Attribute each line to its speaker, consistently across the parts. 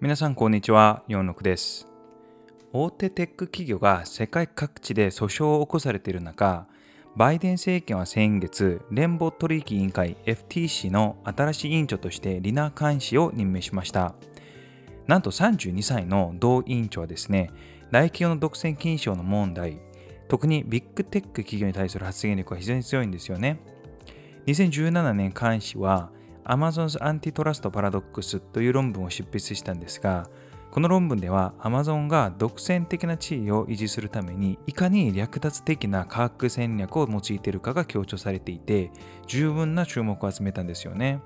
Speaker 1: 皆さんこんにちは、四六です。大手テック企業が世界各地で訴訟を起こされている中、バイデン政権は先月、連邦取引委員会 FTC の新しい委員長としてリナ・カン氏を任命しました。なんと32歳の同委員長はですね、大企業の独占禁止法の問題、特にビッグテック企業に対する発言力が非常に強いんですよね。2017年、カン氏は Amazon's Antitrust Paradox という論文を執筆したんですが、この論文では Amazon が独占的な地位を維持するためにいかに略奪的な科学戦略を用いているかが強調されていて十分な注目を集めたんですよね。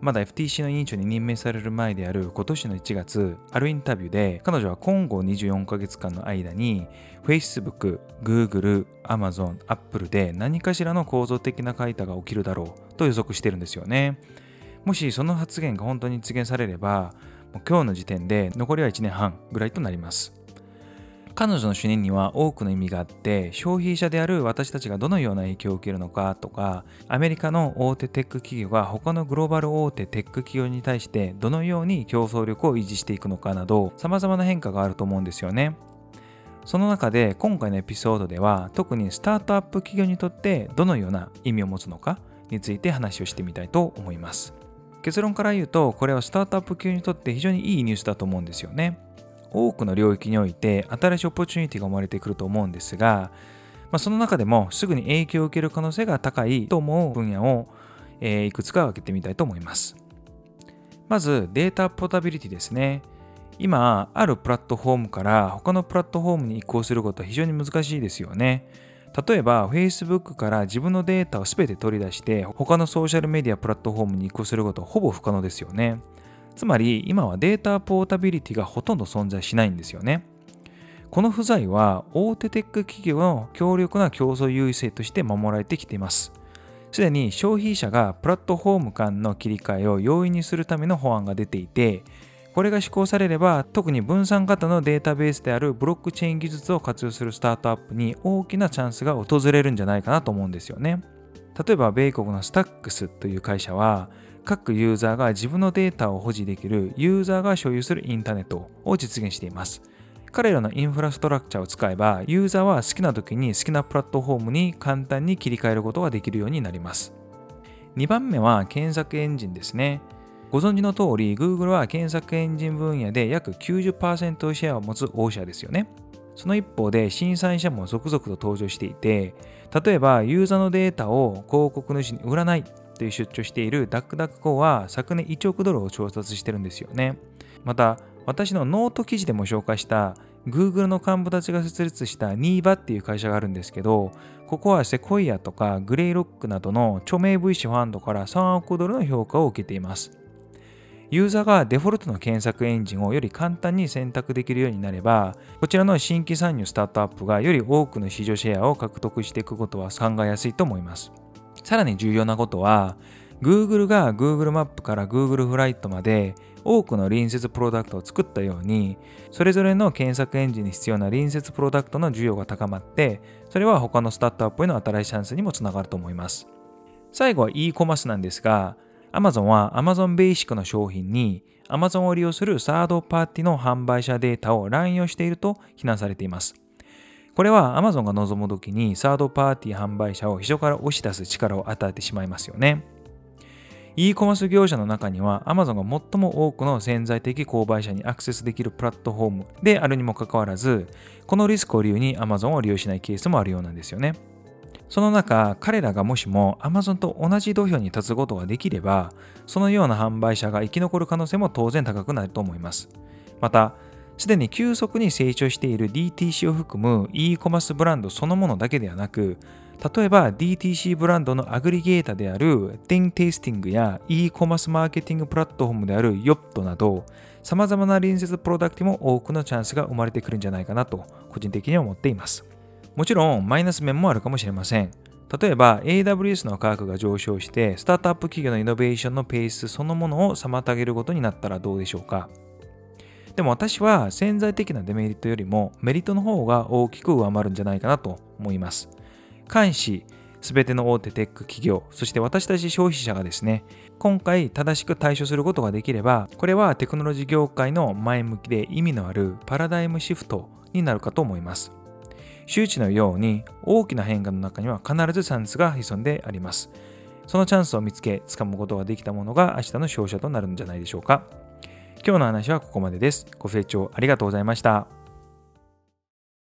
Speaker 1: まだ FTC の委員長に任命される前である今年の1月、あるインタビューで彼女は今後24ヶ月間の間に Facebook、Google、Amazon、Apple で何かしらの構造的な開拓が起きるだろうと予測してるんですよね。もしその発言が本当に実現されれば、今日の時点で残りは1年半ぐらいとなります。彼女の主任には多くの意味があって消費者である私たちがどのような影響を受けるのかとかアメリカの大手テック企業が他のグローバル大手テック企業に対してどのように競争力を維持していくのかなど様々な変化があると思うんですよね。その中で今回のエピソードでは特にスタートアップ企業にとってどのような意味を持つのかについて話をしてみたいと思います。結論から言うとこれはスタートアップ企業にとって非常にいいニュースだと思うんですよね。多くの領域において新しいオポチュニティが生まれてくると思うんですが、まあ、その中でもすぐに影響を受ける可能性が高いと思う分野を、えー、いくつか分けてみたいと思います。まずデータポータビリティですね。今、あるプラットフォームから他のプラットフォームに移行することは非常に難しいですよね。例えば Facebook から自分のデータを全て取り出して他のソーシャルメディアプラットフォームに移行することはほぼ不可能ですよね。つまり今はデータポータビリティがほとんど存在しないんですよね。この不在は大手テック企業の強力な競争優位性として守られてきています。すでに消費者がプラットフォーム間の切り替えを容易にするための法案が出ていて、これが施行されれば特に分散型のデータベースであるブロックチェーン技術を活用するスタートアップに大きなチャンスが訪れるんじゃないかなと思うんですよね。例えば米国のスタックスという会社は各ユーザーが自分のデータを保持できるユーザーが所有するインターネットを実現しています。彼らのインフラストラクチャーを使えば、ユーザーは好きな時に好きなプラットフォームに簡単に切り替えることができるようになります。2番目は検索エンジンですね。ご存知の通り、Google は検索エンジン分野で約90%シェアを持つ大社ですよね。その一方で、新参者も続々と登場していて、例えばユーザーのデータを広告主に売らないという主張している DuckDuckGo は昨年1億ドルを調達してるんですよね。また、私のノート記事でも紹介した Google の幹部たちが設立した Neeva っていう会社があるんですけど、ここは Sequoia とか Greylock などの著名 VC ファンドから3億ドルの評価を受けています。ユーザーがデフォルトの検索エンジンをより簡単に選択できるようになれば、こちらの新規参入スタートアップがより多くの市場シェアを獲得していくことは考えやすいと思います。さらに重要なことは、Google が Google マップから Google フライトまで多くの隣接プロダクトを作ったように、それぞれの検索エンジンに必要な隣接プロダクトの需要が高まって、それは他のスタートアップへの新しいチャンスにもつながると思います。最後は e コマースなんですが、Amazon は Amazon Basic の商品に Amazon を利用するサードパーティの販売者データを乱用していると非難されています。これは Amazon が望む時にサードパーティー販売者を人から押し出す力を与えてしまいますよね。e コマース業者の中には Amazon が最も多くの潜在的購買者にアクセスできるプラットフォームであるにもかかわらず、このリスクを理由に Amazon を利用しないケースもあるようなんですよね。その中、彼らがもしも Amazon と同じ土俵に立つことができれば、そのような販売者が生き残る可能性も当然高くなると思います。また、すでに急速に成長している DTC を含む e コマースブランドそのものだけではなく、例えば DTC ブランドのアグリゲータである Ten Tasting や e コマースマーケティングプラットフォームである YOT など、様々な隣接プロダクトにも多くのチャンスが生まれてくるんじゃないかなと個人的には思っています。もちろんマイナス面もあるかもしれません。例えば AWS の価格が上昇してスタートアップ企業のイノベーションのペースそのものを妨げることになったらどうでしょうかでも私は潜在的なデメリットよりもメリットの方が大きく上回るんじゃないかなと思います。監視、すべての大手テック企業、そして私たち消費者がですね、今回正しく対処することができれば、これはテクノロジー業界の前向きで意味のあるパラダイムシフトになるかと思います。周知のように大きな変化の中には必ずチャンスが潜んであります。そのチャンスを見つけ、掴むことができたものが明日の勝者となるんじゃないでしょうか。今日の話はここまでです。ご清聴ありがとうございました。